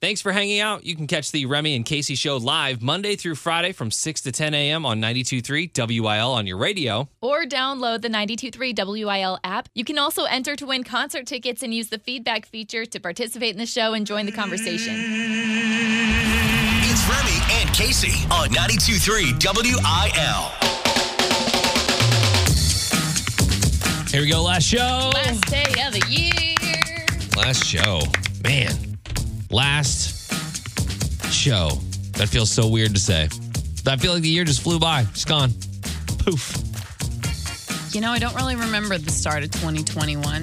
Thanks for hanging out. You can catch the Remy and Casey show live Monday through Friday from 6 to 10 a.m. on 92.3 WIL on your radio. Or download the 923 WIL app. You can also enter to win concert tickets and use the feedback feature to participate in the show and join the conversation. It's Remy and Casey on 92.3 WIL. Here we go. Last show. Last day of the year. Last show. Man. Last show. That feels so weird to say. I feel like the year just flew by. It's gone. Poof. You know, I don't really remember the start of 2021.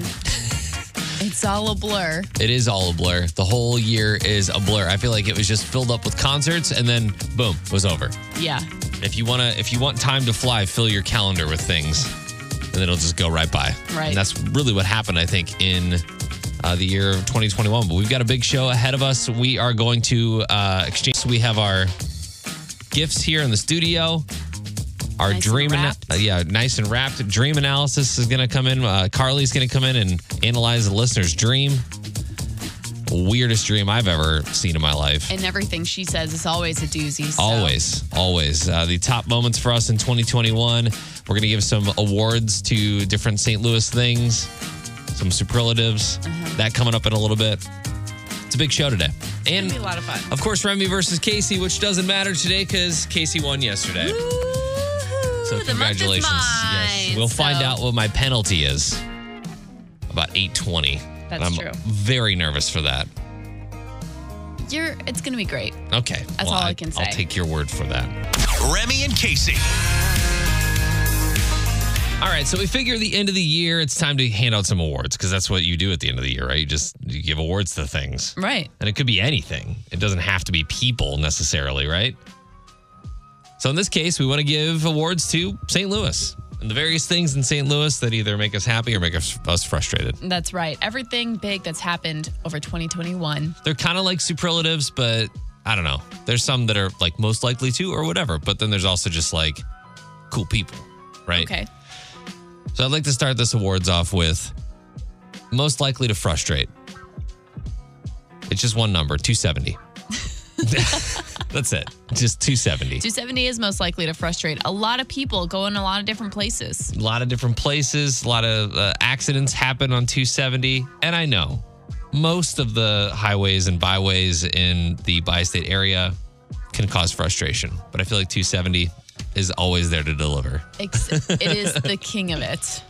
it's all a blur. It is all a blur. The whole year is a blur. I feel like it was just filled up with concerts and then boom, it was over. Yeah. If you want to if you want time to fly, fill your calendar with things and then it'll just go right by. Right. And that's really what happened I think in uh, the year of 2021. But we've got a big show ahead of us. We are going to uh, exchange. We have our gifts here in the studio. Our Nice and dream, ana- uh, yeah, nice and wrapped. Dream analysis is going to come in. Uh, Carly's going to come in and analyze the listener's dream. Weirdest dream I've ever seen in my life. And everything she says is always a doozy. so- Always, always. Uh, the top moments for us in 2021. We're going to give some awards to different St. Louis things, some superlatives. Uh-huh. That coming up in a little bit. It's a big show today. And be a lot of fun. of course, Remy versus Casey, which doesn't matter today because Casey won yesterday. So the month is congratulations. mine. Yes. We'll find out what my penalty is about 820. That's I'm true. very nervous for that. You're. It's gonna be great. Okay. That's all I can say. I'll take your word for that. Remy and Casey. All right, so we figure the end of the year, it's time to hand out some awards because that's what you do at the end of the year, right? You just you give awards to things, Right. and it could be anything. It doesn't have to be people necessarily, right? So in this case, we want to give awards to St. Louis and the various things in St. Louis that either make us happy or make us, us frustrated. That's right. Everything big that's happened over 2021. They're kind of like superlatives, but I don't know. There's some that are like most likely to or whatever, but then there's also just like cool people, right? Okay. So I'd like to start this awards off with most likely to frustrate. It's just one number, 270. That's it. Just 270. 270 is most likely to frustrate a lot of people going a lot of different places. A lot of different places, a lot of uh, accidents happen on 270. And I know most of the highways and byways in the bi state area can cause frustration, but I feel like 270 is always there to deliver. Ex- it is the king of it.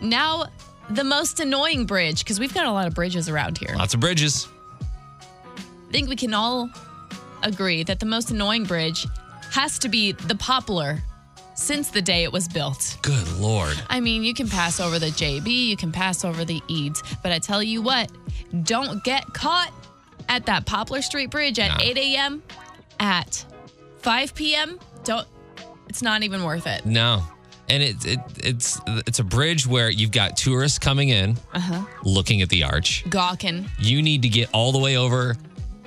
Now, the most annoying bridge, because we've got a lot of bridges around here. Lots of bridges. I think we can all agree that the most annoying bridge has to be the Poplar since the day it was built. Good Lord. I mean, you can pass over the JB, you can pass over the Eads, but I tell you what, don't get caught at that Poplar Street Bridge at Nah. 8 a.m. At 5 p.m. Don't. It's not even worth it. No. And it, it it's it's a bridge where you've got tourists coming in, looking at the arch. gawking. You need to get all the way over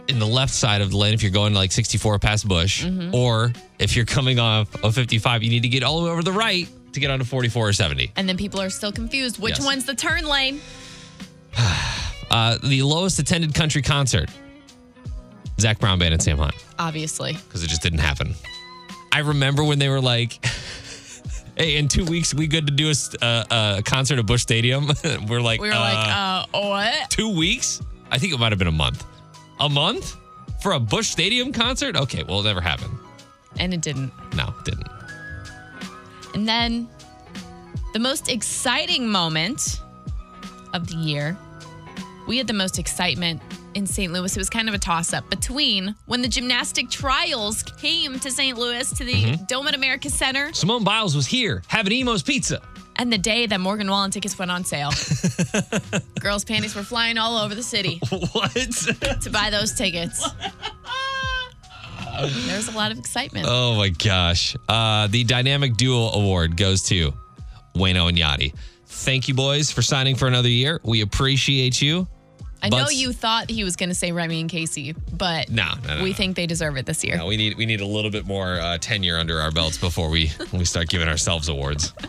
in the left side of the lane if you're going like 64 past Busch, or if you're coming off of 55, you need to get all the way over the right to get onto 44 or 70. And then people are still confused. Which Yes. one's the turn lane? Uh, the lowest attended country concert, Zac Brown Band and Sam Hunt, Obviously. because it just didn't happen. I remember when they were like. Hey, in two weeks, we good to do a, uh, a concert at Busch Stadium. we're like, We were like, uh, what? two weeks? I think it might have been a month. A month for a Busch Stadium concert? Okay, well, it never happened. And it didn't. No, it didn't. And then the most exciting moment of the year, we had the most excitement in St. Louis. It was kind of a toss up between when the gymnastic trials came to St. Louis to the Mm-hmm. Dome at America Center Simone Biles was here having Imo's Pizza. and the day that Morgan Wallen tickets went on sale. Girls' panties were flying all over the city What? to buy those tickets. There was a lot of excitement. oh my gosh. Uh, the Dynamic Duo Award goes to Wayno and Yachty. Thank you, boys, for signing for another year. We appreciate you. I know you thought he was going to say Remy and Casey, but No, no, no. we no. think they deserve it this year. No, we need we need a little bit more uh, tenure under our belts before we we start giving ourselves awards.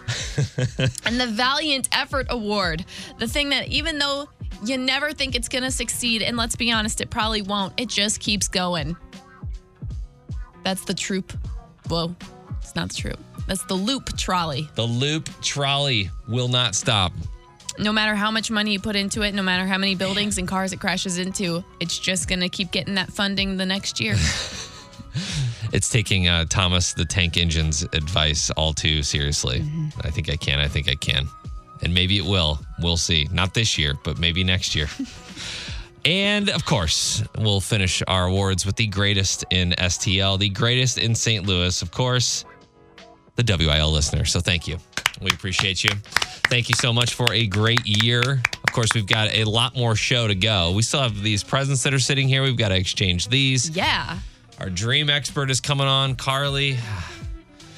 And the Valiant Effort Award, the thing that even though You never think it's going to succeed. And let's be honest, it probably won't. It just keeps going. That's the troop. Whoa, it's not the troop. That's the loop trolley. The loop trolley will not stop. No matter how much money you put into it, no matter how many buildings and cars it crashes into, it's just going to keep getting that funding the next year. It's taking uh, Thomas the Tank Engine's advice all too seriously. Mm-hmm. I think I can. I think I can. And maybe it will. We'll see. Not this year, but maybe next year. and of course, we'll finish our awards with the greatest in STL, the greatest in St. Louis, of course, the WIL listener. So thank you. We appreciate you. Thank you so much for a great year. Of course, we've got a lot more show to go. We still have these presents that are sitting here. We've got to exchange these. yeah. Our dream expert is coming on, Carly.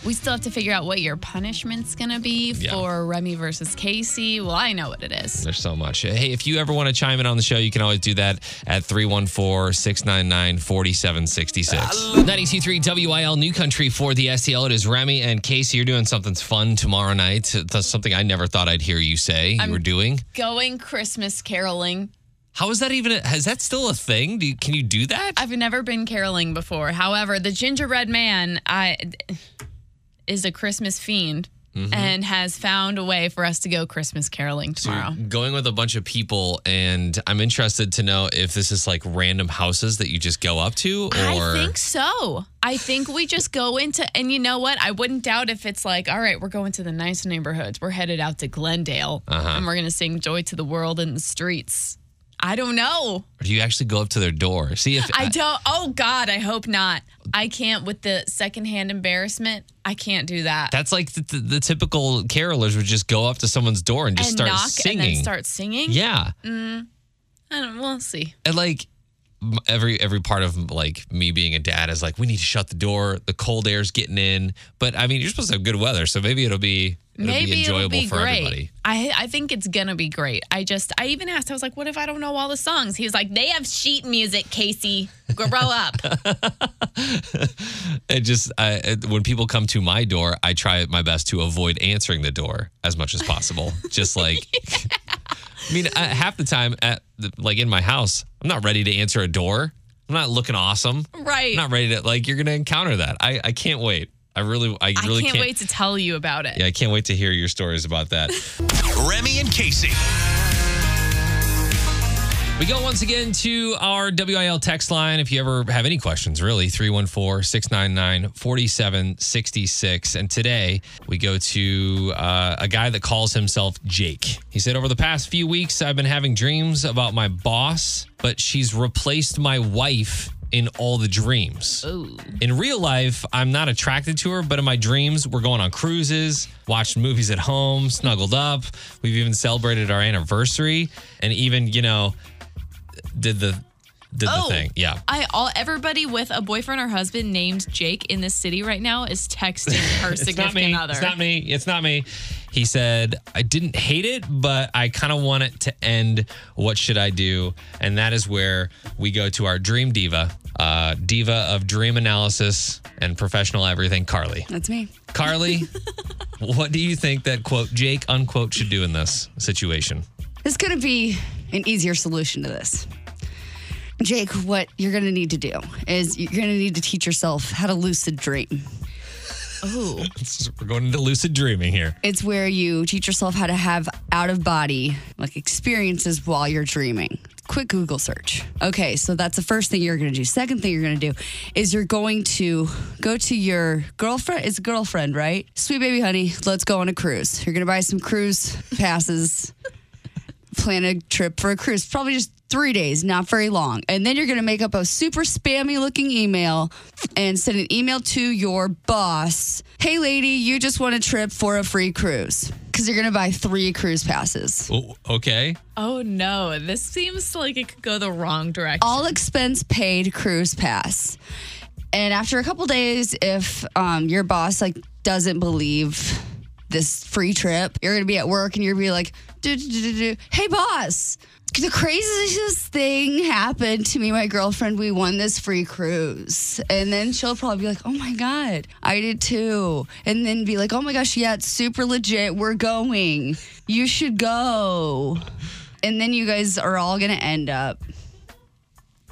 We still have to figure out what your punishment's going to be Yeah. for Remy versus Casey. Well, I know what it is. There's so much. Hey, if you ever want to chime in on the show, you can always do that at 314 699 4766. 923 WIL New Country for the STL. It is Remy and Casey. You're doing something fun tomorrow night. That's something I never thought I'd hear you say you were doing. Going Christmas caroling. How is that even? A, is that still a thing? Do you, can you do that? I've never been caroling before. However, the gingerbread man I is a Christmas fiend Mm-hmm. and has found a way for us to go Christmas caroling tomorrow. Going with a bunch of people, and I'm interested to know if this is like random houses that you just go up to, or I think so. I think we just go into, and you know what? I wouldn't doubt if it's like, all right, we're going to the nice neighborhoods. We're headed out to Glendale, Uh-huh. and we're gonna sing "Joy to the World" in the streets. I don't know. or do you actually go up to their door? See if I don't. Oh God, I hope not. I can't with the secondhand embarrassment. I can't do that. That's like the, the, the typical carolers would just go up to someone's door and just and start knock singing. and then start singing. yeah, mm, I don't. We'll see. and like every every part of like me being a dad is like we need to shut the door. The cold air's getting in, but I mean you're supposed to have good weather, so maybe it'll be it'll Maybe be enjoyable it'll be for great. everybody. I I think it's gonna be great. I just I even asked. I was like, "What if I don't know all the songs?" He was like, "They have sheet music, Casey. Grow up." It just I, when people come to my door, I try my best to avoid answering the door as much as possible. just like. I mean, I, half the time, at the, like in my house, I'm not ready to answer a door. I'm not looking awesome. right. I'm not ready to like. You're gonna encounter that. I I can't wait. I really I I really can't, wait to tell you about it. Yeah, I can't wait to hear your stories about that. Remy and Casey. We go once again to our WIL text line. If you ever have any questions, really, 314 699 4766. And today we go to uh, a guy that calls himself Jake. He said, Over the past few weeks, I've been having dreams about my boss, but she's replaced my wife in all the dreams. In real life, I'm not attracted to her, but in my dreams, we're going on cruises, watching movies at home, snuggled up. We've even celebrated our anniversary and even, you know, did the did Oh. the thing. Yeah. I all everybody with a boyfriend or husband named Jake in this city right now is texting her significant me. other. It's not me. It's not me. He said, I didn't hate it, but I kind of want it to end. What should I do? And that is where we go to our dream diva, uh, diva of dream analysis and professional everything, Carly. That's me. Carly, what do you think that quote Jake unquote should do in this situation? There's going to be an easier solution to this. Jake, what you're going to need to do is you're going to need to teach yourself how to lucid dream. Oh, We're going into lucid dreaming here. It's where you teach yourself how to have out of body like experiences while you're dreaming. Quick Google search. Okay, so that's the first thing you're going to do. Second thing you're going to do is you're going to go to your girlfriend. It's a girlfriend, right? Sweet baby honey, let's go on a cruise. You're going to buy some cruise passes. plan a trip for a cruise, probably just three days, not very long. And then you're going to make up a super spammy looking email and send an email to your boss. Hey, lady, you just won a trip for a free cruise because you're going to buy three cruise passes. Oh, okay. oh no! This seems like it could go the wrong direction. All expense paid cruise pass. And after a couple days, if um, your boss like doesn't believe this free trip, you're gonna be at work and you're gonna be like, "Do, do, do, do, do. "Hey, boss, the craziest thing happened to me, my girlfriend. We won this free cruise." And then she'll probably be like, "Oh my god, I did too." And then be like, "Oh my gosh, yeah, it's super legit. We're going. You should go." and then you guys are all gonna end up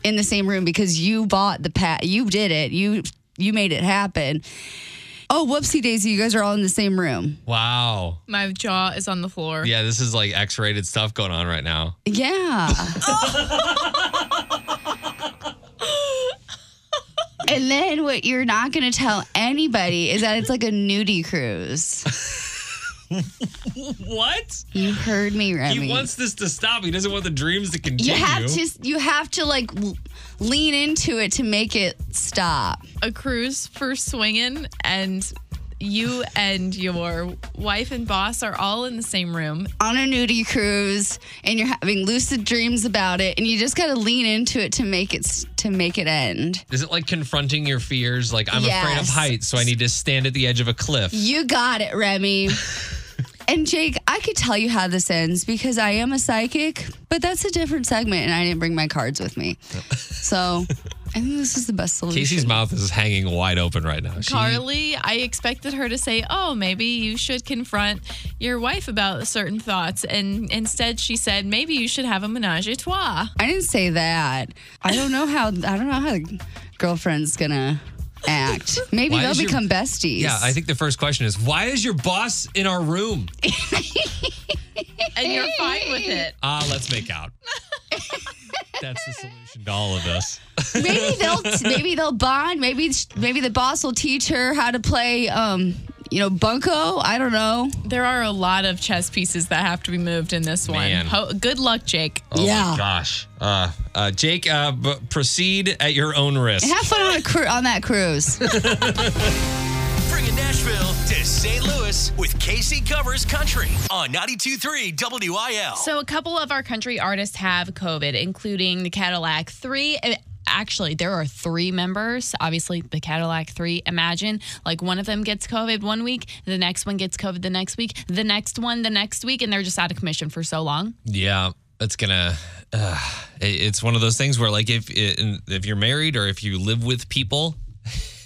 in the same room because you bought the pat. You did it. You you made it happen. Oh, whoopsie daisy! You guys are all in the same room. Wow. My jaw is on the floor. Yeah, this is like X rated stuff going on right now. Yeah. and then what you're not going to tell anybody is that it's like a nudie cruise. What? You heard me, Remy. He wants this to stop. He doesn't want the dreams to continue. you have to you have to like l- lean into it to make it stop. A cruise for swinging, and you and your wife and boss are all in the same room. On a nudie cruise and you're having lucid dreams about it and you just got to lean into it to make it s- to make it end. Is it like confronting your fears? Like, I'm afraid of heights, so I need to stand at the edge of a cliff. You got it, Remy. and Jake, I could tell you how this ends because I am a psychic, but that's a different segment and I didn't bring my cards with me. So I think this is the best solution. Casey's mouth is hanging wide open right now. She- Carly, I expected her to say, "Oh, maybe you should confront your wife about certain thoughts," and instead she said, "Maybe you should have a menage a trois." I didn't say that. I don't know how I don't know how the girlfriend's gonna act. Maybe Why they'll is your- become besties. Yeah, I think the first question is why is your boss in our room? And you're fine with it. Ah, let's make out. That's the solution to all of this. maybe they'll maybe they'll bond. Maybe maybe the boss will teach her how to play um you know bunko. I don't know. There are a lot of chess pieces that have to be moved in this one. Man. Ho- good luck, Jake. Oh Yeah. my gosh. Uh, uh, Jake, uh, b- proceed at your own risk. Have fun on a cru- on that cruise. Bringing Nashville to St. Louis with KC Covers Country on 92.3 WIL. So, a couple of our country artists have COVID, including the Cadillac 3. Actually, there are three members. Obviously, the Cadillac 3. Imagine like one of them gets COVID one week, the next one gets COVID the next week, the next one the next week, and they're just out of commission for so long. Yeah, it's gonna. Uh, it's one of those things where, like, if if you're married or if you live with people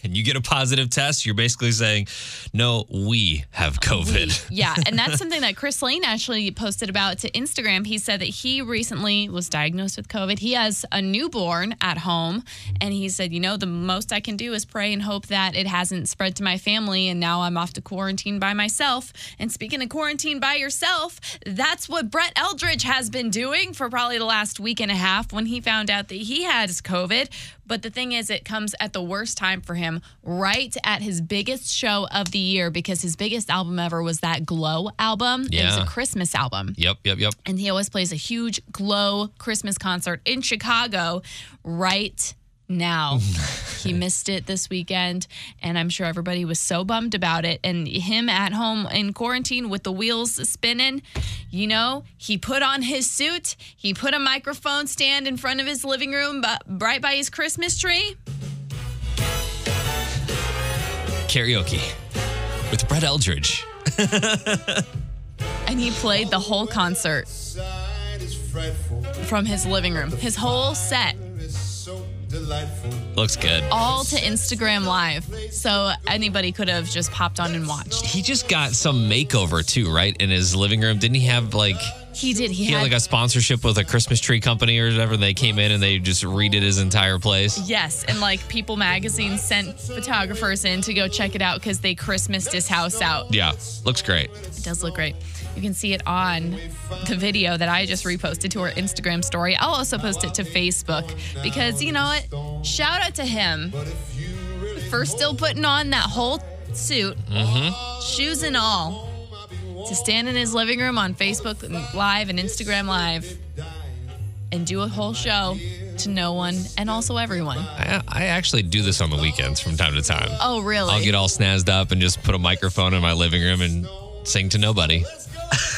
and you get a positive test, you're basically saying, "No, we have COVID." Yeah, and that's something that Chris Lane actually posted about to Instagram. He said that he recently was diagnosed with COVID. He has a newborn at home, and he said, you know, the most I can do is pray and hope that it hasn't spread to my family. And now I'm off to quarantine by myself. And speaking of quarantine by yourself, that's what Brett Eldredge has been doing for probably the last week and a half when he found out that he has COVID. But the thing is, it comes at the worst time for him, right at his biggest show of the year, because his biggest album ever was that Glow album. Yeah. It was a Christmas album. Yep, yep, yep. And he always plays a huge Glow Christmas concert in Chicago right now. he missed it this weekend, and I'm sure everybody was so bummed about it. And him at home in quarantine with the wheels spinning, you know, he put on his suit, he put a microphone stand in front of his living room, but right by his Christmas tree. Karaoke with Brett Eldredge. and he played the whole concert from his living room, his whole set, Looks good. all to Instagram Live. So anybody could have just popped on and watched. He just got some makeover too, right? In his living room. Didn't he have like He did. He, he had like a sponsorship with a Christmas tree company or whatever? They came in and they just redid his entire place. Yes, and like People Magazine sent photographers in to go check it out because they Christmased his house out. Yeah, looks great. It does look great. You can see it on the video that I just reposted to our Instagram story. I'll also post it to Facebook because you know what? Shout out to him for still putting on that whole suit, mm-hmm. shoes and all, to stand in his living room on Facebook Live and Instagram Live and do a whole show to no one and also everyone. I, I actually do this on the weekends from time to time. Oh, really? I'll get all snazzed up and just put a microphone in my living room and sing to nobody.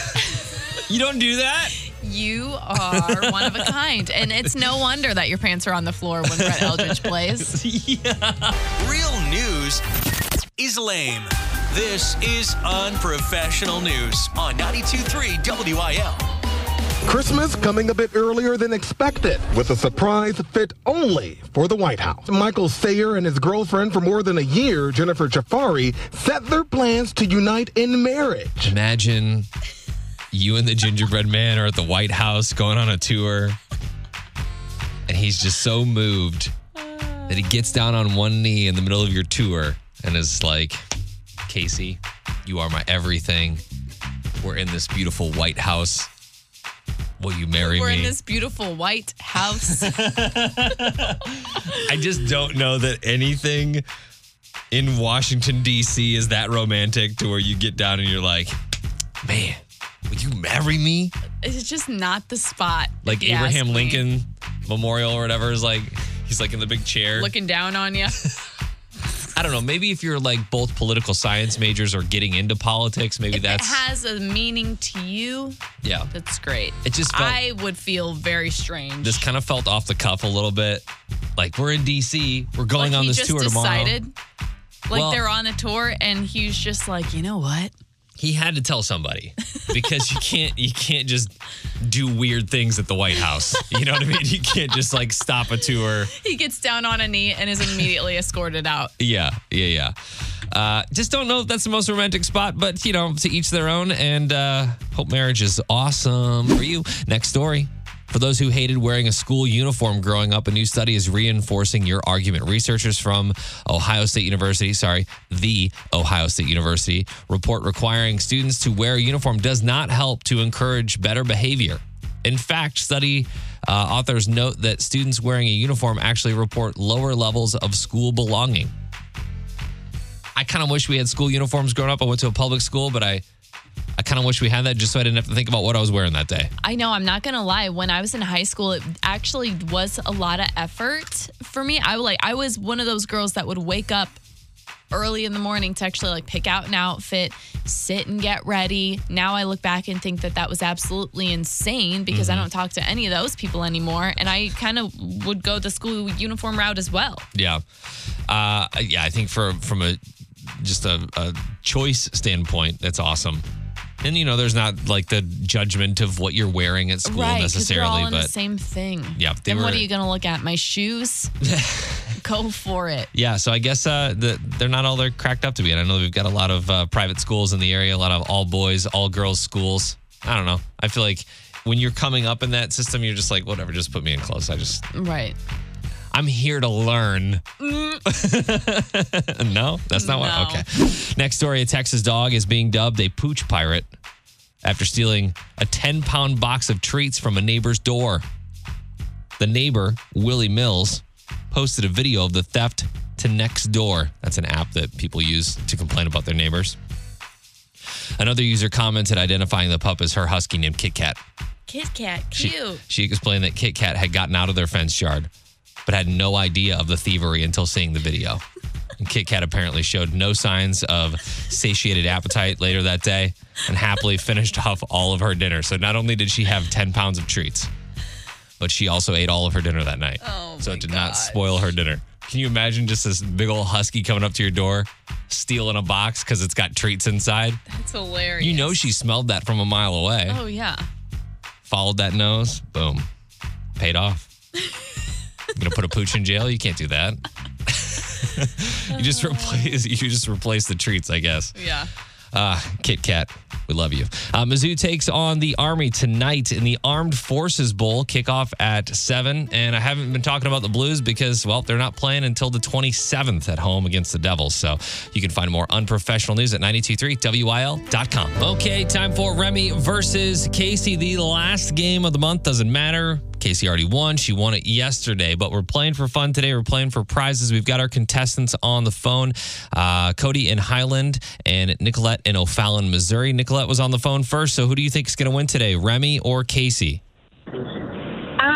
you don't do that? You are one of a kind. And it's no wonder that your pants are on the floor when Brett Eldredge plays. Real news is lame. This is unprofessional news on 92.3 WIL. Christmas coming a bit earlier than expected with a surprise fit only for the White House. Michael Sayer and his girlfriend for more than a year, Jennifer Jafari, set their plans to unite in marriage. Imagine you and the gingerbread man are at the White House going on a tour. And he's just so moved that he gets down on one knee in the middle of your tour and is like, Casey, you are my everything. We're in this beautiful White House. Will you marry me? We're in this beautiful white house. I just don't know that anything in Washington, D.C. is that romantic to where you get down and you're like, man, will you marry me? it's just not the spot. Like if you ask Abraham. Lincoln Memorial or whatever is like, he's like in the big chair. looking down on you. I don't know. Maybe if you're like both political science majors or getting into politics, maybe if that's, it has a meaning to you, yeah. that's great. It just felt, I would feel very strange. this kind of felt off the cuff a little bit. Like we're in D.C., we're going like on this tour tomorrow. decided, like Well- they're on a tour, and he's just like, you know what? He had to tell somebody because you can't you can't just do weird things at the White House. You know what I mean? You can't just like stop a tour. He gets down on a knee and is immediately escorted out. Yeah, yeah, yeah. Uh, just don't know if that's the most romantic spot, but you know, to each their own. And uh, hope marriage is awesome for you. Next story. For those who hated wearing a school uniform growing up, a new study is reinforcing your argument. Researchers from Ohio State University, sorry, the Ohio State University, report requiring students to wear a uniform does not help to encourage better behavior. In fact, study uh, authors note that students wearing a uniform actually report lower levels of school belonging. I kind of wish we had school uniforms growing up. I went to a public school, but I, I kind of wish we had that just so I didn't have to think about what I was wearing that day. I know, I'm not gonna lie. When I was in high school, it actually was a lot of effort for me. I like I was one of those girls that would wake up early in the morning to actually like pick out an outfit, sit and get ready. Now I look back and think that that was absolutely insane because I don't talk to any of those people anymore, and I kind of would go the school uniform route as well. Yeah, uh, yeah. I think for from a just a, a choice standpoint, that's awesome. And you know, there's not like the judgment of what you're wearing at school right, necessarily, we're all in but the same thing. Yeah, they Then what are you gonna look at? My shoes? Go for it. Yeah, so I guess uh, the, they're not all they're cracked up to be. And I know we've got a lot of uh, private schools in the area, a lot of all boys, all girls schools. I don't know. I feel like when you're coming up in that system, you're just like, whatever, just put me in close. I just, Right. I'm here to learn. no, that's not No. what. Okay. Next story a Texas dog is being dubbed a pooch pirate after stealing a 10 pound box of treats from a neighbor's door. The neighbor, Willie Mills, posted a video of the theft to Nextdoor. That's an app that people use to complain about their neighbors. Another user commented identifying the pup as her husky named Kit Kat. Kit Kat, She, cute. she explained that Kit Kat had gotten out of their fence yard, but had no idea of the thievery until seeing the video. And Kit Kat apparently showed no signs of satiated appetite later that day and happily finished off all of her dinner. So not only did she have 10 pounds of treats, but she also ate all of her dinner that night. Oh, so it did not spoil her dinner. Can you imagine just this big old husky coming up to your door, stealing a box because it's got treats inside? That's hilarious. You know she smelled that from a mile away Oh yeah. followed that nose, boom, paid off. you gonna put a pooch in jail? You can't do that. you just replace you just replace the treats, I guess. Yeah. Uh, Kit Kat, we love you. Uh, Mizzou takes on the Army tonight in the Armed Forces Bowl. Kickoff at 7. And I haven't been talking about the Blues because, well, they're not playing until the 27th at home against the Devils. So you can find more unprofessional news at 923wil.com. Okay, time for Remy versus Casey. The last game of the month doesn't matter. Casey already won. She won it yesterday, but we're playing for fun today. We're playing for prizes. We've got our contestants on the phone uh, Cody in Highland and Nicolette in O'Fallon, Missouri. Nicolette was on the phone first. So who do you think is going to win today, Remy or Casey?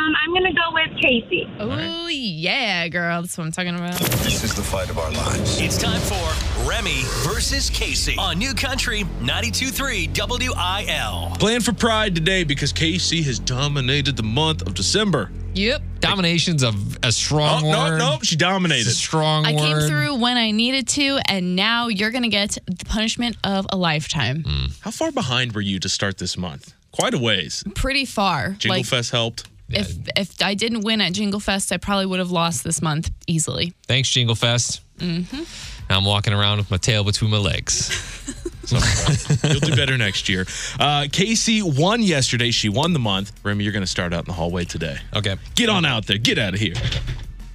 Um, I'm going to go with Casey. Oh yeah, girl. That's what I'm talking about. This is the fight of our lives. It's time for Remy versus Casey on New Country 92.3 WIL. Plan for pride today because Casey has dominated the month of December. Yep. Domination's a, a strong Oh, no, word. no, she It's dominated. a strong I word. came through when I needed to, and now you're gonna get the punishment of a lifetime. How far behind were you to start this month? Quite a ways. Pretty far. Jingle like Fest helped. If if I didn't win at Jingle Fest, I probably would have lost this month easily. Thanks, Jingle Fest. Mm-hmm. I'm walking around with my tail between my legs. So you'll do better next year. Uh, Casey won yesterday. She won the month. Remy, you're going to start out in the hallway today. Okay. Get on out there. Get out of here.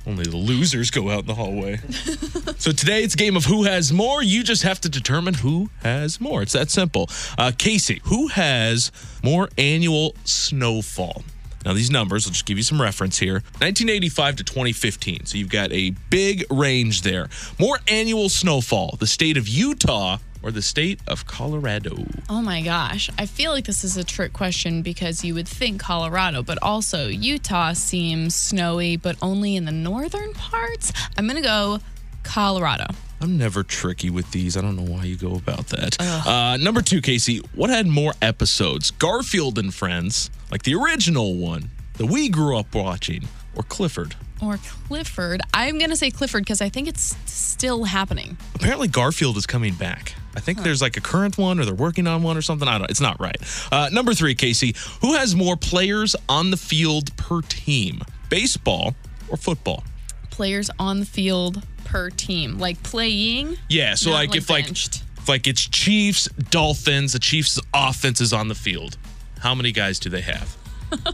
Only the losers go out in the hallway. so today it's a game of who has more. You just have to determine who has more. It's that simple. Uh, Casey, who has more annual snowfall? Now, these numbers, I'll just give you some reference here 1985 to 2015. So you've got a big range there. More annual snowfall, the state of Utah or the state of Colorado? Oh my gosh. I feel like this is a trick question because you would think Colorado, but also Utah seems snowy, but only in the northern parts. I'm going to go Colorado. I'm never tricky with these. I don't know why you go about that. Uh, number two, Casey, what had more episodes? Garfield and Friends, like the original one that we grew up watching, or Clifford? Or Clifford. I'm going to say Clifford because I think it's still happening. Apparently, Garfield is coming back. I think there's like a current one, or they're working on one, or something. I don't. It's not right. Uh, number three, Casey, who has more players on the field per team? Baseball or football? Players on the field per team, like playing. Yeah. So like, like if like if like it's Chiefs, Dolphins, the Chiefs' offense is on the field. How many guys do they have?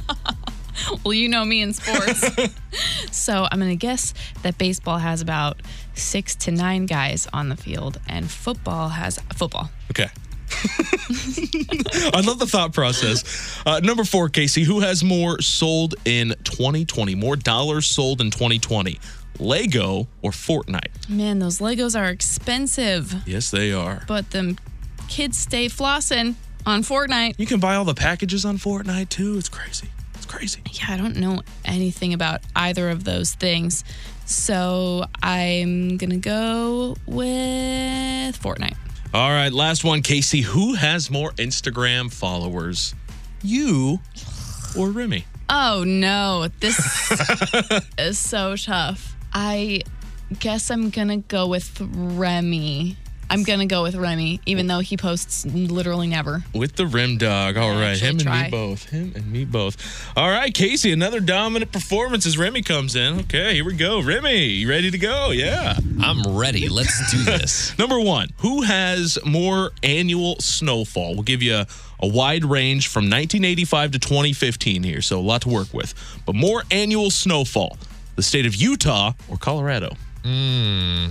Well, you know me in sports. so I'm going to guess that baseball has about six to nine guys on the field, and football has football. Okay. I love the thought process. Uh, number four, Casey, who has more sold in 2020? More dollars sold in 2020? Lego or Fortnite? Man, those Legos are expensive, Yes, they are. but them kids stay flossing on Fortnite. You can buy all the packages on Fortnite too. It's crazy. It's crazy. Yeah, I don't know anything about either of those things. So I'm going to go with Fortnite. All right, last one, Casey. Who has more Instagram followers? You or Remy? Oh no, this is so tough. I guess I'm gonna go with Remy. I'm gonna go with Remy, even though he posts literally never. With the rim dog. All I right, actually him and try. me both. Him and me both. All right, Casey, another dominant performance as Remy comes in. Okay, here we go. Remy, you ready to go? Yeah. I'm ready. Let's do this. Number one, who has more annual snowfall? We'll give you a, a wide range from 1985 to 2015 here, so a lot to work with. But more annual snowfall, the state of Utah or Colorado? Hmm.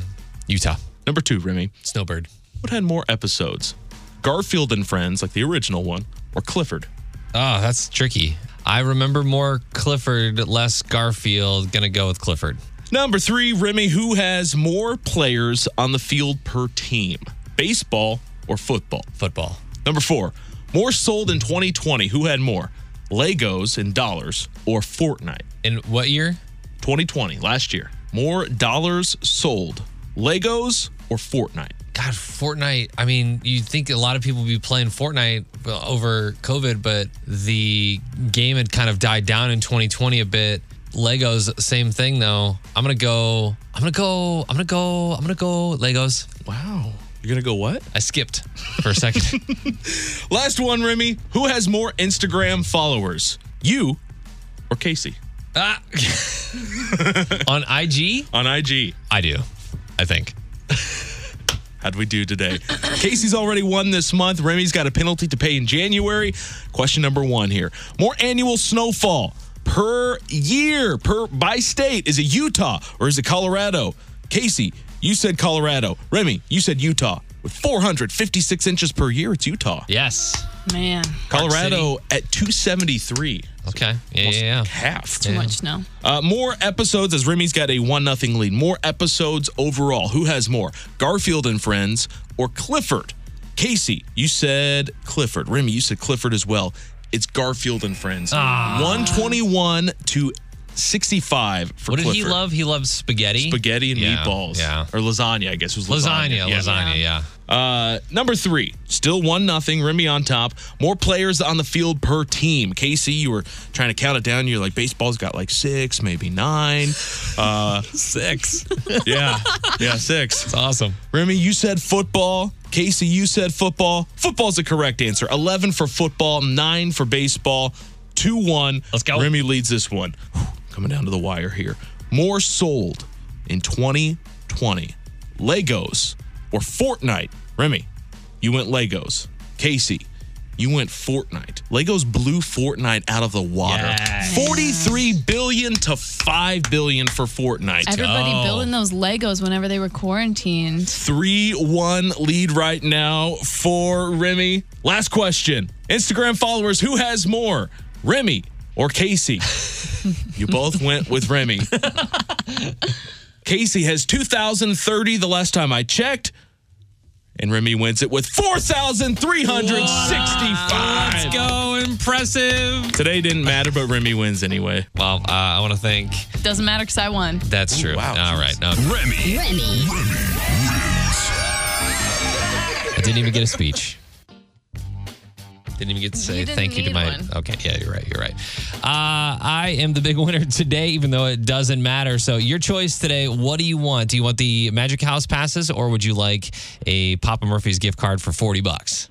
Utah. Number two, Remy, Snowbird. what had more episodes? Garfield and Friends, like the original one, or Clifford? Oh, that's tricky. I remember more Clifford, less Garfield. Gonna go with Clifford. Number three, Remy, who has more players on the field per team? Baseball or football? Football. Number four, more sold in 2020. Who had more? Legos in dollars or Fortnite? In what year? 2020, last year. More dollars sold. Legos or Fortnite? God, Fortnite. I mean, you'd think a lot of people would be playing Fortnite over COVID, but the game had kind of died down in 2020 a bit. Legos, same thing though. I'm gonna go. I'm gonna go. I'm gonna go. I'm gonna go. Legos. Wow. You're going to go what? I skipped for a second. Last one, Remy. Who has more Instagram followers? You or Casey? Ah. On IG, On IG. I do. I think. How'd we do today? Casey's already won this month. Remy's got a penalty to pay in January. Question number one here. More annual snowfall per year, per by state. Is it Utah or is it Colorado? Casey, you said Colorado. Remy, you said Utah. With 456 inches per year, it's Utah. Yes. Man, Colorado at 273. Okay. Yeah. Yeah. yeah. Half. too much snow. Uh, more episodes as Remy's got a one nothing lead. More episodes overall. Who has more? Garfield and Friends or Clifford? Casey, you said Clifford. Remy, you said Clifford as well. It's Garfield and Friends. Ah. 121 to 65 for What did Clifford. he love? He loved spaghetti. Spaghetti and Yeah, meatballs. Yeah. Or lasagna, I guess was Lasagna. lasagna. Yeah. Lasagna. Yeah. Uh, number three, still one nothing. Remy on top. More players on the field per team. Casey, you were trying to count it down. You're like, baseball's got like six, maybe nine. Uh, Six. yeah, yeah, six. It's awesome. Remy, you said football. Casey, you said football. Football's the correct answer. 11 for football, nine for baseball, 2 1. Let's go. Remy leads this one. Whew, coming down to the wire here. More sold in 2020 Legos or Fortnite? Remy, you went Legos. Casey, you went Fortnite. Legos blew Fortnite out of the water. Yes. 43 billion to 5 billion for Fortnite. Everybody Oh. building those Legos whenever they were quarantined. 3 1 lead right now for Remy. Last question Instagram followers, who has more, Remy or Casey? you both went with Remy. Casey has 2,030 the last time I checked. And Remy wins it with 4,365. Let's go. Impressive. Today didn't matter, but Remy wins anyway. Well, uh, I want to thank. Doesn't matter because I won. That's true. wow. All right. No, Remy. I didn't even get a speech. Didn't even get to say You thank you to my. one. Okay, yeah, you're right. You're right. Uh, I am the big winner today, even though it doesn't matter. So, your choice today. What do you want? Do you want the Magic House passes, or would you like a Papa Murphy's gift card for forty bucks?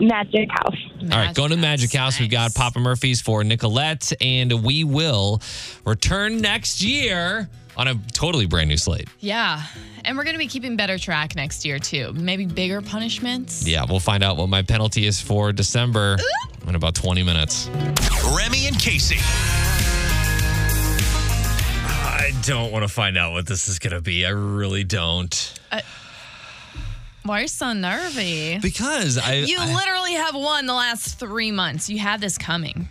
Magic House. All right, going to Magic House. We've got Papa Murphy's for Nicolette, and we will return next year on a totally brand new slate. Yeah. And we're going to be keeping better track next year, too. Maybe bigger punishments. Yeah, we'll find out what my penalty is for December in about 20 minutes. Remy and Casey. I don't want to find out what this is going to be. I really don't. Uh, why are you so nervy? Because I You I, literally have won the last three months. You had this coming.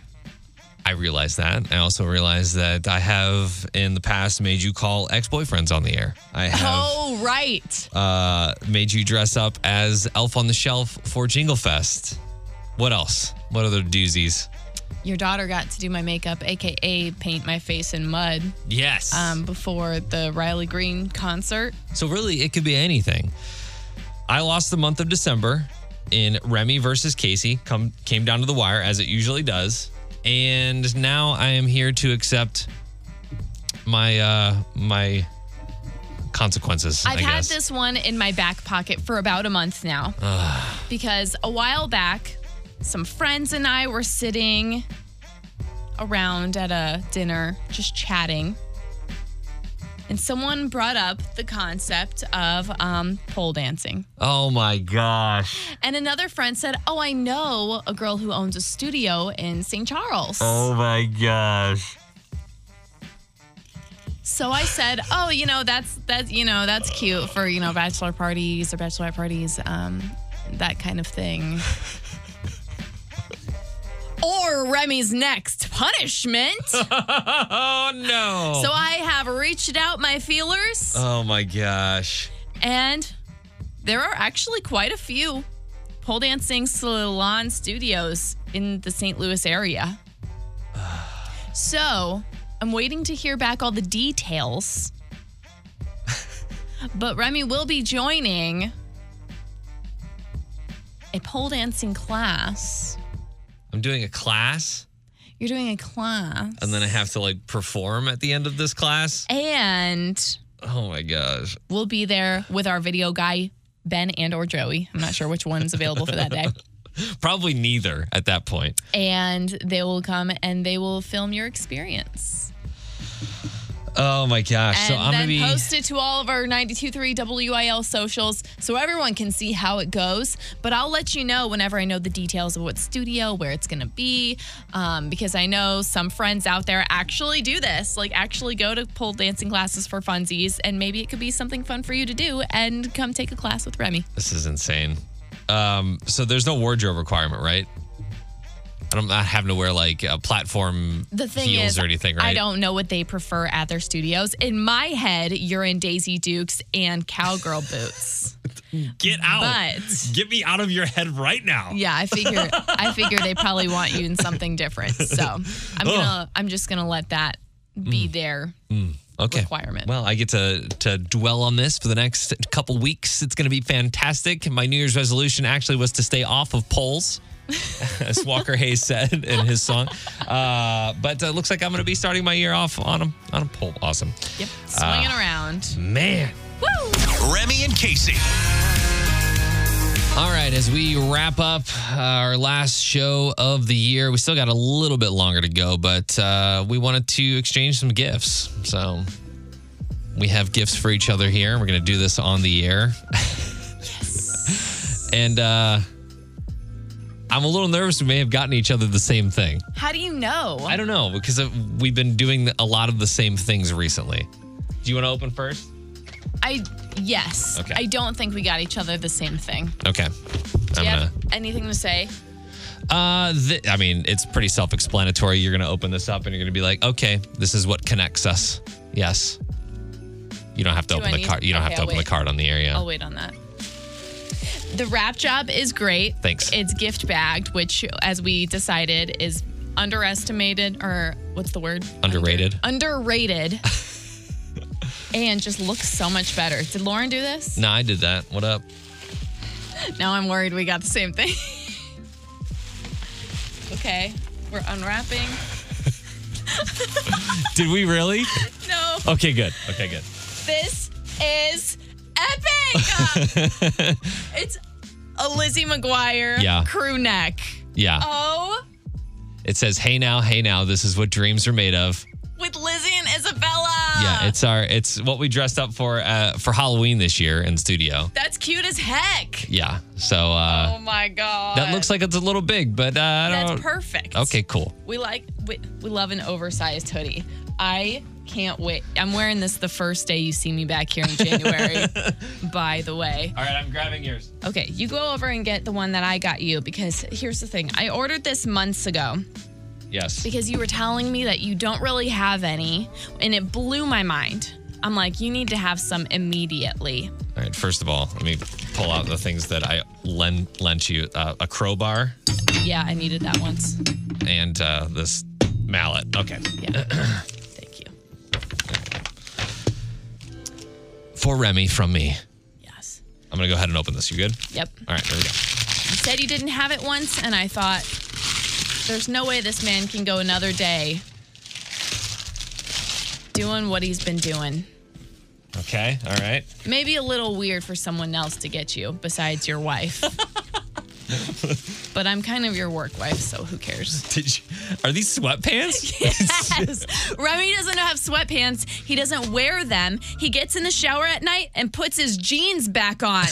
I realize that. I also realize that I have in the past made you call ex-boyfriends on the air. I have Oh, right. uh, made you dress up as Elf on the Shelf for Jingle Fest. What else? What other doozies? Your daughter got to do my makeup, aka paint my face in mud, Yes. um, before the Riley Green concert. So really, it could be anything. I lost the month of December in Remy versus Casey. Come came down to the wire as it usually does, and now I am here to accept my uh my consequences. I've I had this one in my back pocket for about a month now because a while back, some friends and I were sitting around at a dinner just chatting. And someone brought up the concept of um, pole dancing. Oh my gosh! And another friend said, Oh, I know a girl who owns a studio in St. Charles. Oh my gosh! So I said, "Oh, you know, that's that's you know, that's cute for you know bachelor parties or bachelorette parties, um, that kind of thing." or Remy's next punishment. Oh no! so I have reached out my feelers, oh my gosh! and there are actually quite a few pole dancing salon studios in the St. Louis area. So I'm waiting to hear back all the details. but Remy will be joining a pole dancing class. I'm doing a class, You're doing a class. and then I have to like perform at the end of this class. and Oh my gosh! we'll be there with our video guy, Ben and or Joey. I'm not sure which one's available for that day. Probably neither at that point. And they will come and they will film your experience. Oh my gosh! so and I'm then gonna be. post it to all of our 92.3 WIL socials so everyone can see how it goes. But I'll let you know whenever I know the details of what studio, where it's going to be, um, because I know some friends out there actually do this, like actually go to pole dancing classes for funsies, and maybe it could be something fun for you to do and come take a class with Remy. This is insane. Um, so there's no wardrobe requirement, right? I'm not having to wear like a platform The thing heels is, or anything, right? I don't know what they prefer at their studios. In my head, you're in Daisy Dukes and cowgirl boots. Get out! But Get me out of your head right now. Yeah, I figure I figure they probably want you in something different. So I'm gonna I'm just gonna let that be mm. their mm. Okay. requirement. Well, I get to to dwell on this for the next couple weeks. It's going to be fantastic. My New Year's resolution actually was to stay off of poles. As Walker Hayes said in his song, uh, but uh, looks like I'm going to be starting my year off on a on a pole. Awesome, Yep. Swinging Ah. around. man. Woo! Remy and Casey. All right, as we wrap up our last show of the year, we still got a little bit longer to go, but uh, we wanted to exchange some gifts. So we have gifts for each other here. We're going to do this on the air. yes. and uh, I'm a little nervous. We may have gotten each other the same thing. How do you know? I don't know because we've been doing a lot of the same things recently. Do you want to open first? I yes. Okay. I don't think we got each other the same thing. Okay. Do I'm you gonna. have anything to say? Uh, th- I mean, it's pretty self-explanatory. You're gonna open this up and you're gonna be like, okay, this is what connects us. Yes. You don't have to Do open I the need- card. You don't okay, have to I'll open wait. the card on the area. I'll wait on that. The wrap job is great. Thanks. It's gift bagged, which, as we decided, is underestimated or what's the word? Underrated. Under- underrated. and just looks so much better. Did Lauren do this? No, I did that. What up? Now I'm worried we got the same thing. okay, we're unwrapping. Did we really? No, Okay, good. Okay, good. this is epic. it's a Lizzie McGuire Yeah. crew neck. Yeah. Oh, It says, "Hey now, hey now. This is what dreams are made of." with Lizzie and Isabella. Yeah, it's our. It's what we dressed up for uh, for Halloween this year in studio. That's cute as heck. Yeah. So uh, oh my god. that looks like it's a little big, but uh, I don't. That's perfect. Okay, cool. We like we, we love an oversized hoodie. I can't wait. I'm wearing this the first day you see me back here in January. by the way. All right, I'm grabbing yours. Okay, you go over and get the one that I got you because here's the thing. I ordered this months ago Yes. because you were telling me that you don't really have any and it blew my mind. I'm like, you need to have some immediately. All right. First of all, let me pull out the things that I lent lent you: uh, a crowbar Yeah, I needed that once. and uh, this mallet. Okay. Yeah. For Remy from me. Yes. I'm gonna go ahead and open this. You good? Yep. All right. There we go. You said you didn't have it once, and I thought, there's no way this man can go another day doing what he's been doing. Okay. All right. Maybe a little weird for someone else to get you besides your wife. but I'm kind of your work wife, so who cares? Did you, are these sweatpants? Yes. Remy doesn't have sweatpants. He doesn't wear them. He gets in the shower at night and puts his jeans back on.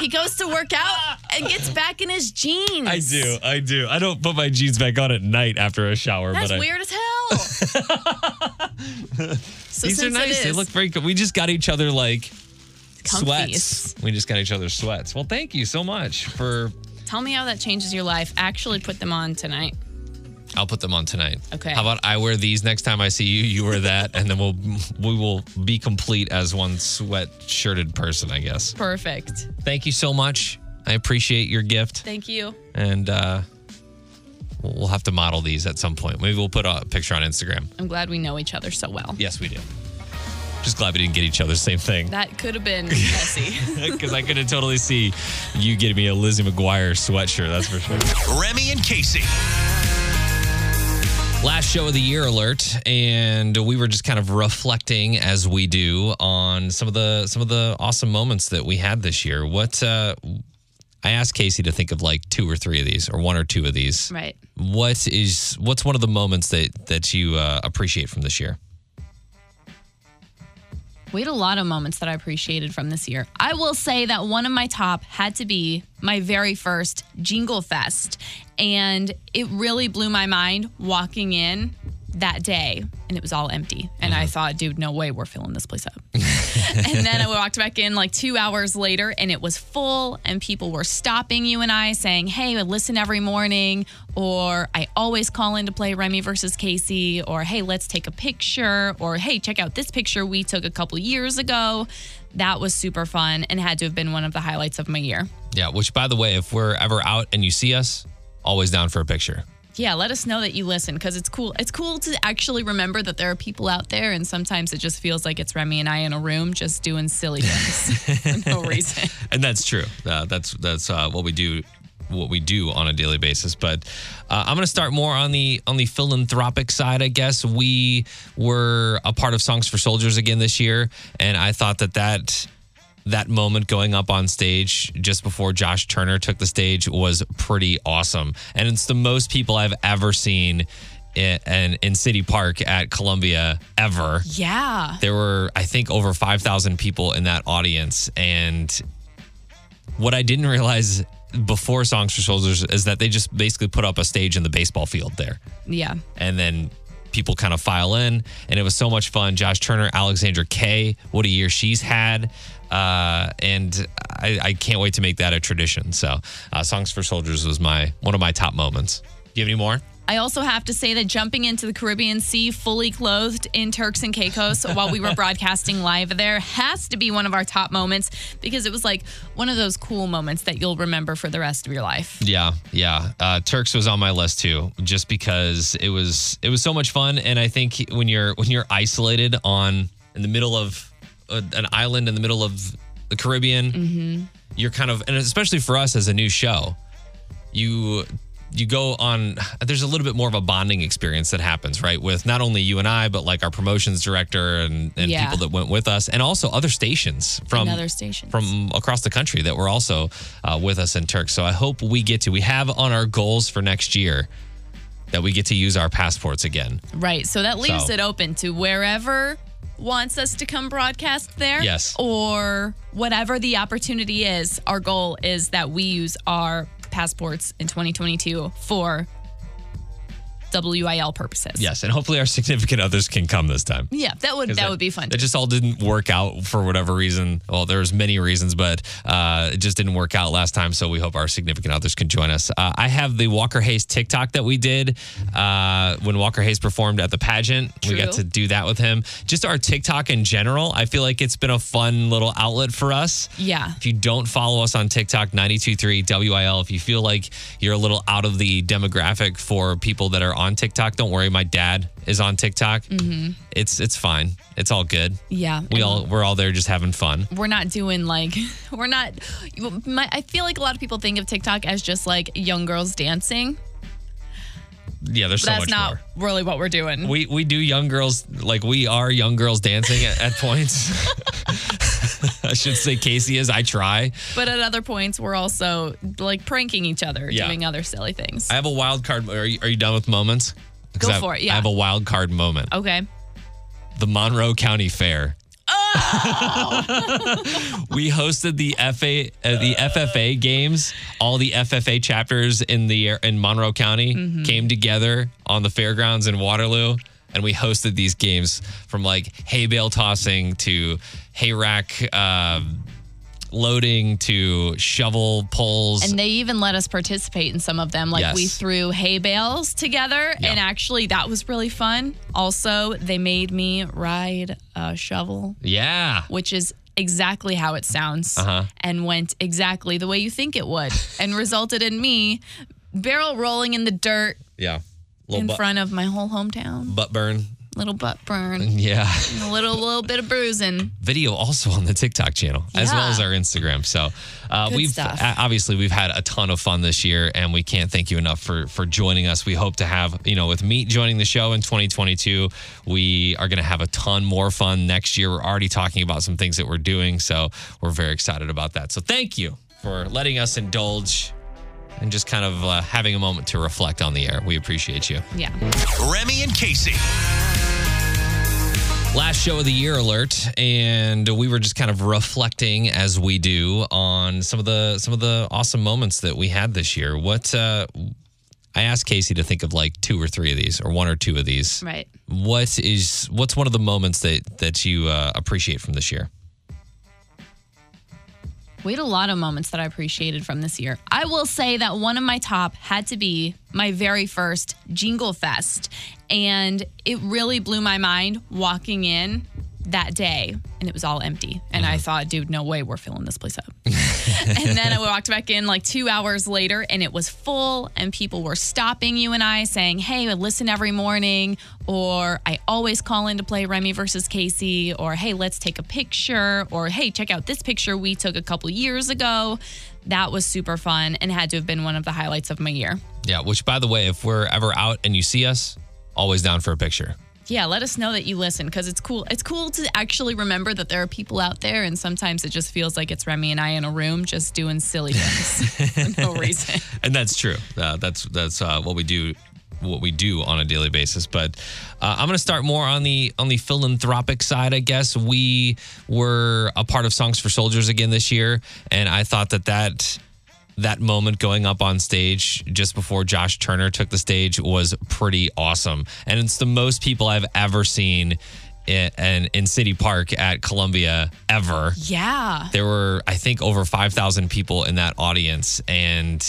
he goes to work out and gets back in his jeans. I do. I do. I don't put my jeans back on at night after a shower, That's but I, weird as hell. so these are nice. They look very good. We just got each other like sweats. We just got each other's sweats. Well, thank you so much for. Tell me how that changes your life. Actually, put them on tonight. I'll put them on tonight. Okay. How about I wear these next time I see you? You wear that, and then we'll we will be complete as one sweat shirted person. I guess. Perfect. Thank you so much. I appreciate your gift, Thank you. and uh, we'll have to model these at some point. Maybe we'll put a picture on Instagram. I'm glad we know each other so well. Yes, we do. Just glad we didn't get each other the same thing. That could have been messy. Because I could have totally see you getting me a Lizzie McGuire sweatshirt. That's for sure. Remy and Casey. Last show of the year alert, and we were just kind of reflecting as we do on some of the some of the awesome moments that we had this year. What uh, I asked Casey to think of like two or three of these, or one or two of these. right. What is what's one of the moments that that you uh, appreciate from this year? We had a lot of moments that I appreciated from this year. I will say that one of my top had to be my very first Jingle Fest. And it really blew my mind walking in that day and it was all empty. And I uh-huh. thought, dude, no way we're filling this place up. and then I walked back in like two hours later and it was full and people were stopping you and I saying, hey, I listen every morning. Or I always call in to play Remy versus Casey. Or hey, let's take a picture. Or hey, check out this picture we took a couple years ago. That was super fun and had to have been one of the highlights of my year. Yeah. Which, by the way, if we're ever out and you see us, always down for a picture. Yeah, let us know that you listen because it's cool. It's cool to actually remember that there are people out there, and sometimes it just feels like it's Remy and I in a room just doing silly things for no reason. and that's true. Uh, that's that's uh, what we do, what we do on a daily basis. But uh, I'm going to start more on the on the philanthropic side. I guess we were a part of Songs for Soldiers again this year, and I thought that that that moment going up on stage just before Josh Turner took the stage was pretty awesome, and it's the most people I've ever seen in, in, in City Park at Columbia ever. Yeah. There were, I think, over 5,000 people in that audience. And what I didn't realize before Songs for Soldiers is that they just basically put up a stage in the baseball field there. Yeah. And then people kind of file in, and it was so much fun. Josh Turner, Alexandra Kay, what a year she's had. Uh, and I, I can't wait to make that a tradition. So, uh, Songs for Soldiers was my one of my top moments. Do you have any more? I also have to say that jumping into the Caribbean Sea fully clothed in Turks and Caicos while we were broadcasting live there has to be one of our top moments because it was like one of those cool moments that you'll remember for the rest of your life. Yeah, yeah. Uh, Turks was on my list too, just because it was it was so much fun, and I think when you're when you're isolated on in the middle of a, an island in the middle of the Caribbean, you're kind of and especially for us as a new show, you you go on there's a little bit more of a bonding experience that happens right with not only you and i but like our promotions director and, and Yeah. people that went with us and also other stations from other stations. from across the country that were also uh, with us in turks so i hope we get to we have on our goals for next year that we get to use our passports again Right. So that leaves So- it open to wherever wants us to come broadcast there. Yes. Or whatever the opportunity is. Our goal is that we use our passports in 2022 for WIL purposes. yes and hopefully our significant others can come this time Yeah, that would 'Cause that would be fun. It just all didn't work out for whatever reason. Well, there's many reasons, but uh, it just didn't work out last time. So we hope our significant others can join us. Uh, I have the Walker Hayes TikTok that we did uh, when Walker Hayes performed at the pageant. We got to do that with him. Just our TikTok in general, I feel like it's been a fun little outlet for us. Yeah. If you don't follow us on TikTok, 923 WIL, if you feel like you're a little out of the demographic for people that are on TikTok, don't worry. My dad is on TikTok. Mm-hmm. It's it's fine. It's all good. yeah. we all we're all there just having fun. we're not doing like we're not my, I feel like a lot of people think of TikTok as just like young girls dancing. Yeah, there's so much, But so that's not more. really what we're doing. We we do young girls like we are young girls dancing at, at points. I should say Casey is. I try. but at other points we're also like pranking each other, Yeah. doing other silly things. I have a wild card. Are you, are you done with moments? Go I have- for it, yeah. I have a wild card moment. okay. The Monroe County Fair. we hosted the FA uh, the FFA games. All the FFA chapters in the in Monroe County came together on the fairgrounds in Waterloo, and we hosted these games from like hay bale tossing to hay rack uh, loading to shovel pulls. And they even let us participate in some of them. Like Yes. we threw hay bales together, Yeah. and actually that was really fun. Also, they made me ride a shovel, yeah, which is exactly how it sounds, Uh-huh. and went exactly the way you think it would, and resulted in me barrel rolling in the dirt yeah. In butt, front of my whole hometown. butt burn. Little butt burn, Yeah. and a little little bit of bruising. video also on the TikTok channel as well as our Instagram. So uh, we've stuff. obviously we've had a ton of fun this year, and we can't thank you enough for for joining us. We hope to have you know with Meet joining the show in 2022, we are going to have a ton more fun next year. We're already talking about some things that we're doing, so we're very excited about that. So thank you for letting us indulge. And just kind of uh, having a moment to reflect on the air. We appreciate you. Yeah. Remy and Casey. last show of the year alert and we were just kind of reflecting as we do on some of the some of the awesome moments that we had this year what uh i asked casey to think of like two or three of these or one or two of these Right. what is what's one of the moments that that you uh, appreciate from this year We had a lot of moments that I appreciated from this year. I will say that one of my top had to be my very first Jingle Fest. And it really blew my mind walking in that day and it was all empty. And I uh-huh. thought, dude, no way we're filling this place up. and then I walked back in like two hours later and it was full and people were stopping you and I saying, hey, listen every morning. Or I always call in to play Remy versus Casey. Or hey, let's take a picture. Or hey, check out this picture we took a couple years ago. That was super fun and had to have been one of the highlights of my year. yeah which by the way if we're ever out and you see us always down for a picture Yeah, let us know that you listen because it's cool. It's cool to actually remember that there are people out there, and sometimes it just feels like it's Remy and I in a room just doing silly things for no reason. and that's true uh, that's that's uh, what we do what we do on a daily basis. But uh, I'm going to start more on the on the philanthropic side. I guess we were a part of Songs for Soldiers again this year, and I thought that that that moment going up on stage just before Josh Turner took the stage was pretty awesome. And it's the most people I've ever seen in, in, in City Park at Columbia ever. Yeah. There were, I think, over 5,000 people in that audience. And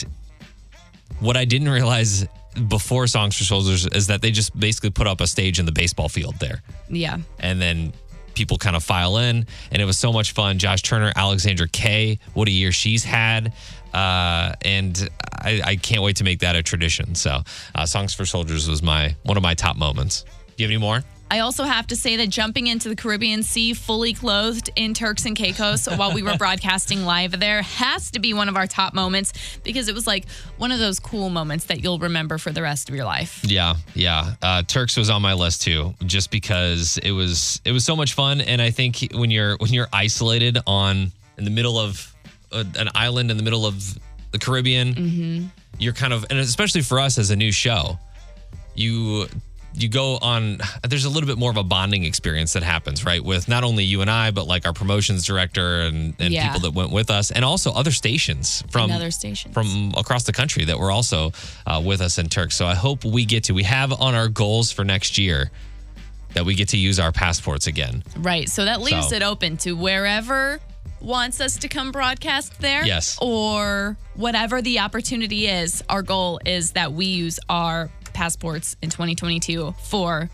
what I didn't realize before Songs for Soldiers is that they just basically put up a stage in the baseball field there Yeah. and then people kind of file in and it was so much fun josh turner alexandra kay what a year she's had uh, and I, I can't wait to make that a tradition so uh, songs for soldiers was my one of my top moments do you have any more I also have to say that jumping into the Caribbean Sea fully clothed in Turks and Caicos while we were broadcasting live there has to be one of our top moments because it was like one of those cool moments that you'll remember for the rest of your life. Yeah, yeah. Uh, Turks was on my list too, just because it was it was so much fun, and I think when you're when you're isolated on in the middle of a, an island in the middle of the Caribbean, you're kind of and especially for us as a new show, you you go on there's a little bit more of a bonding experience that happens right with not only you and i but like our promotions director and, and Yeah. people that went with us and also other stations from other stations. from across the country that were also uh, with us in turk so i hope we get to we have on our goals for next year that we get to use our passports again Right. So that leaves So- it open to wherever wants us to come broadcast there. Yes. Or whatever the opportunity is. Our goal is that we use our passports in 2022 for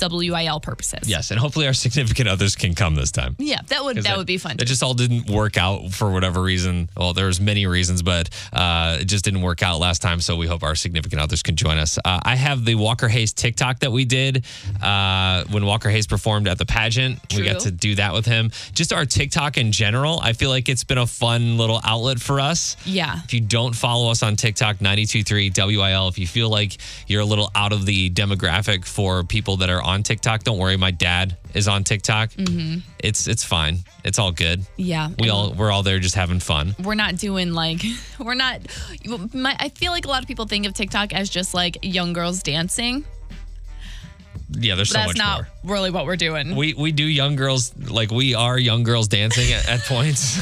WIL purposes. yes and hopefully our significant others can come this time Yeah, that would 'Cause that, would be fun. It just all didn't work out for whatever reason. Well, there's many reasons, but uh, it just didn't work out last time. So we hope our significant others can join us. Uh, I have the Walker Hayes TikTok that we did uh, when Walker Hayes performed at the pageant. We got to do that with him. Just our TikTok in general, I feel like it's been a fun little outlet for us. Yeah. If you don't follow us on TikTok, 923 WIL, if you feel like you're a little out of the demographic for people that are on TikTok, don't worry. My dad is on TikTok. Mm-hmm. It's it's fine. It's all good. yeah. we all we're all there just having fun. we're not doing like we're not my, I feel like a lot of people think of TikTok as just like young girls dancing. Yeah, there's so much. That's much not more. really what we're doing. We we do young girls like we are young girls dancing at, at points.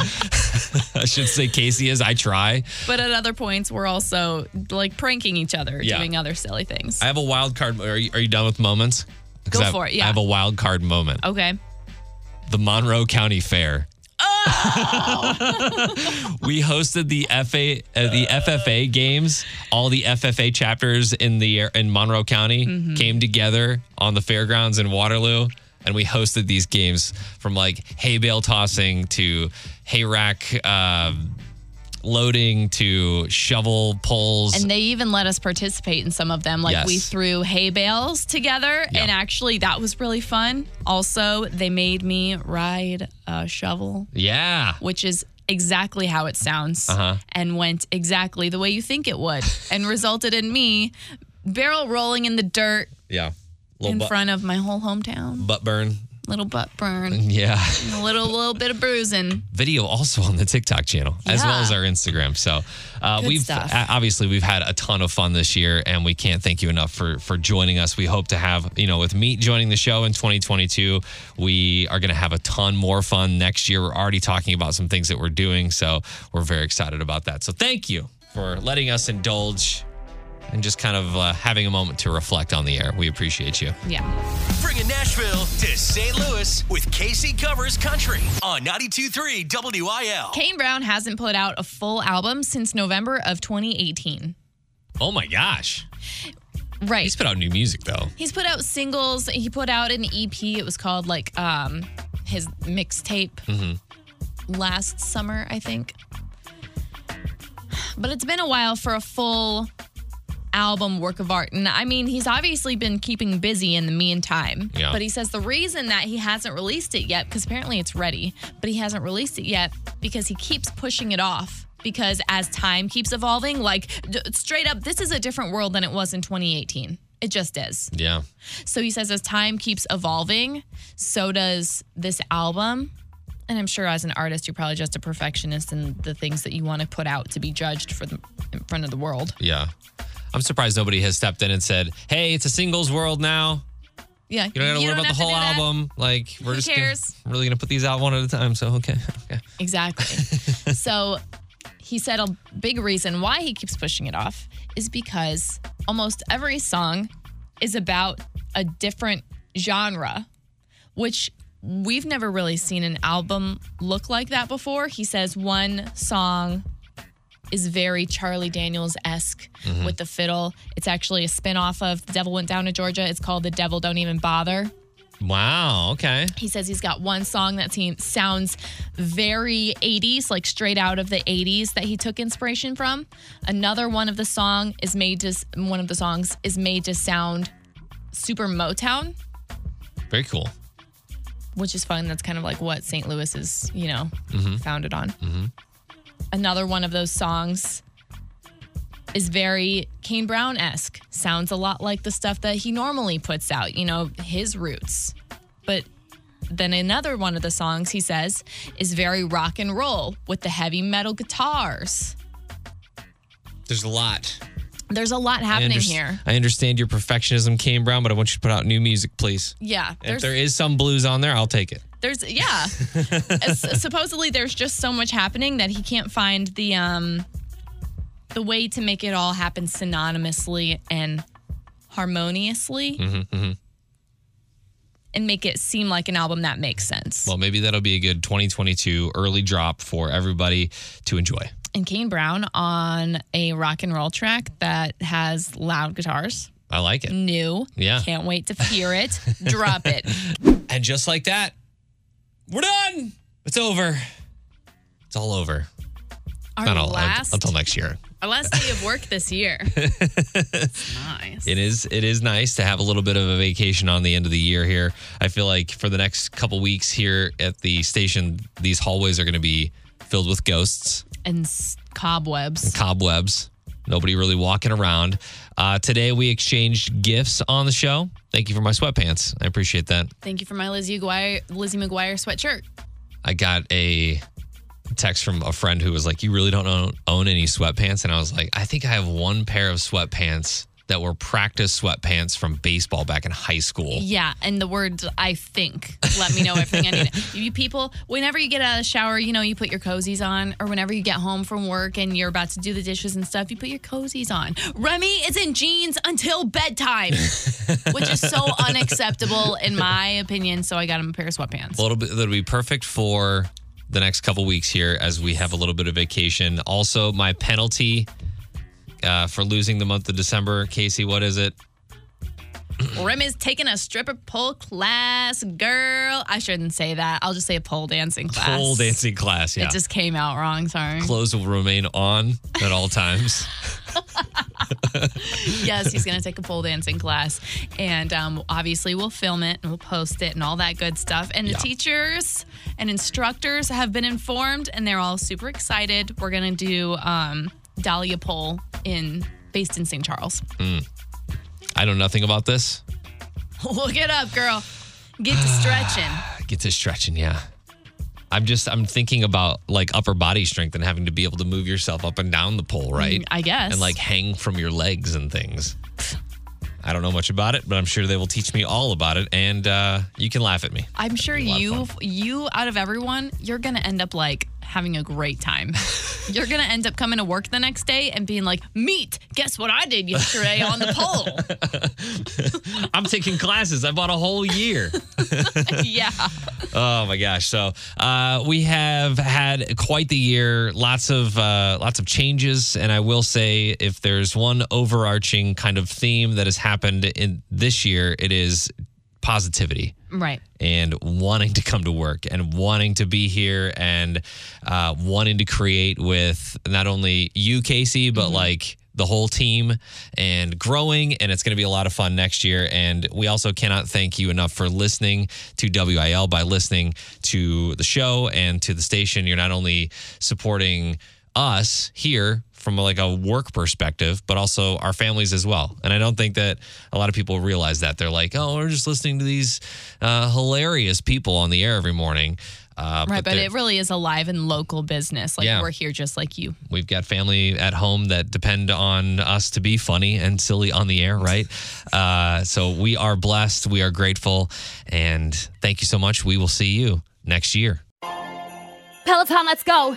I should say Casey is. I try. but at other points we're also like pranking each other, Yeah. doing other silly things. I have a wild card. Are you, are you done with moments? 'Cause Go I have- for it, yeah. I have a wild card moment. okay. The Monroe County Fair. we hosted the FA uh, the FFA games. All the FFA chapters in the in Monroe County came together on the fairgrounds in Waterloo, and we hosted these games from like hay bale tossing to hay rack uh, loading to shovel pulls. And they even let us participate in some of them. Like we threw hay bales together, Yeah. and actually that was really fun. Also, they made me ride a shovel, yeah. which is exactly how it sounds, Uh-huh. and went exactly the way you think it would, and resulted in me barrel rolling in the dirt Yeah. In front of my whole hometown. butt burn. Little butt burn, Yeah. a little little bit of bruising. video also on the TikTok channel as well as our Instagram. So uh, we've stuff. obviously we've had a ton of fun this year, and we can't thank you enough for for joining us. We hope to have you know with Meet joining the show in 2022, we are going to have a ton more fun next year. We're already talking about some things that we're doing, so we're very excited about that. So thank you for letting us indulge. And just kind of uh, having a moment to reflect on the air. We appreciate you. Yeah. Bringing Nashville to St. Louis with Casey Covers Country on 92.3 WIL. Kane Brown hasn't put out a full album since November of 2018. Oh my gosh. Right. He's put out new music though. He's put out singles. He put out an EP. It was called like um his mixtape last summer, I think. But it's been a while for a full album work of art. And I mean, he's obviously been keeping busy in the meantime. Yeah. But he says the reason that he hasn't released it yet, because apparently it's ready, but he hasn't released it yet because he keeps pushing it off. Because as time keeps evolving, like d- straight up, this is a different world than it was in 2018. It just is. Yeah. So he says, as time keeps evolving, so does this album. And I'm sure as an artist, you're probably just a perfectionist in the things that you want to put out to be judged for the in front of the world. Yeah. I'm surprised nobody has stepped in and said, "Hey, it's a singles world now. Yeah. You don't got to worry about the whole album. Like we're Who just cares? Gonna, really gonna put these out one at a time. So okay, okay. Exactly. so he said a big reason why he keeps pushing it off is because almost every song is about a different genre, which we've never really seen an album look like that before. He says one song is very Charlie Daniels esque mm-hmm. with the fiddle. It's actually a spin off of The Devil Went Down to Georgia. It's called The Devil Don't Even Bother. Wow. Okay. He says he's got one song that he sounds very 80s, like straight out of the 80s that he took inspiration from. Another one of the song is made to one of the songs is made to sound super Motown, Very cool. which is fun. That's kind of like what St. Louis is, you know, mm-hmm. founded on. Mm-hmm. Another one of those songs is very Kane Brown esque. Sounds a lot like the stuff that he normally puts out, you know, his roots. But then another one of the songs he says is very rock and roll with the heavy metal guitars. There's a lot. There's a lot I happening here. I understand your perfectionism, Kane Brown, but I want you to put out new music, please. Yeah. If There's there is some blues on there, I'll take it. There's yeah. S- supposedly there's just so much happening that he can't find the um the way to make it all happen synonymously and harmoniously. And make it seem like an album that makes sense. Well, maybe that'll be a good 2022 early drop for everybody to enjoy. And Kane Brown on a rock and roll track that has loud guitars. I like it. New. Yeah. Can't wait to hear it. Drop it. And just like that, we're done. It's over. It's all over. Our Not all last until next year. our last day of work this year. It's nice. It is it is nice to have a little bit of a vacation on the end of the year here. I feel like for the next couple weeks here at the station, these hallways are going to be filled with ghosts, and cobwebs. cobwebs. Nobody really walking around. Uh, today we exchanged gifts on the show. Thank you for my sweatpants. I appreciate that. Thank you for my Lizzie McGuire, Lizzie McGuire sweatshirt. I got a text from a friend who was like, "You really don't own, own any sweatpants?" And I was like, "I think I have one pair of sweatpants that were practice sweatpants from baseball back in high school." Yeah, and the words I think. Let me know everything I need. You people, whenever you get out of the shower, you know, you put your cozies on, or whenever you get home from work and you're about to do the dishes and stuff, you put your cozies on. Remy is in jeans until bedtime, which is so unacceptable in my opinion. So I got him a pair of sweatpants. A little bit that'll be perfect for the next couple weeks here as we have a little bit of vacation. Also, my penalty uh, for losing the month of December, Casey, what is it? Remy's taking a stripper pole class, girl. I shouldn't say that. I'll just say a pole dancing class. Pole dancing class. Yeah. It just came out wrong. Sorry. Clothes will remain on at all times. yes, he's going to take a pole dancing class. And um, obviously, we'll film it and we'll post it and all that good stuff. And the Yeah. teachers and instructors have been informed and they're all super excited. We're going to do um, Dahlia Pole in based in St. Charles. I know nothing about this. Look it up, girl. Get to stretching. Get to stretching, yeah. I'm just I'm thinking about like upper body strength and having to be able to move yourself up and down the pole, right? Mm, I guess. And like hang from your legs and things. I don't know much about it, but I'm sure they will teach me all about it, and uh, you can laugh at me. I'm sure lot of you, you out of everyone, you're gonna end up like having a great time. you're gonna end up coming to work the next day and being like, "Meet, guess what I did yesterday on the pole." I'm taking classes. I bought a whole year. yeah, Oh my gosh! So uh, we have had quite the year. Lots of uh, lots of changes, and I will say, if there's one overarching kind of theme that has happened in this year, it is positivity right. and wanting to come to work and wanting to be here and uh, wanting to create with not only you, Casey, but like the whole team and growing. And it's going to be a lot of fun next year. And we also cannot thank you enough for listening to WIL by listening to the show and to the station. You're not only supporting us here from like a work perspective, but also our families as well. And I don't think that a lot of people realize that. They're like, oh, we're just listening to these uh, hilarious people on the air every morning. Uh, Right, but they're- it really is alive and local business. Like Yeah. we're here just like you. We've got family at home that depend on us to be funny and silly on the air, right? Uh, so we are blessed. We are grateful. And thank you so much. We will see you next year. Peloton, let's go.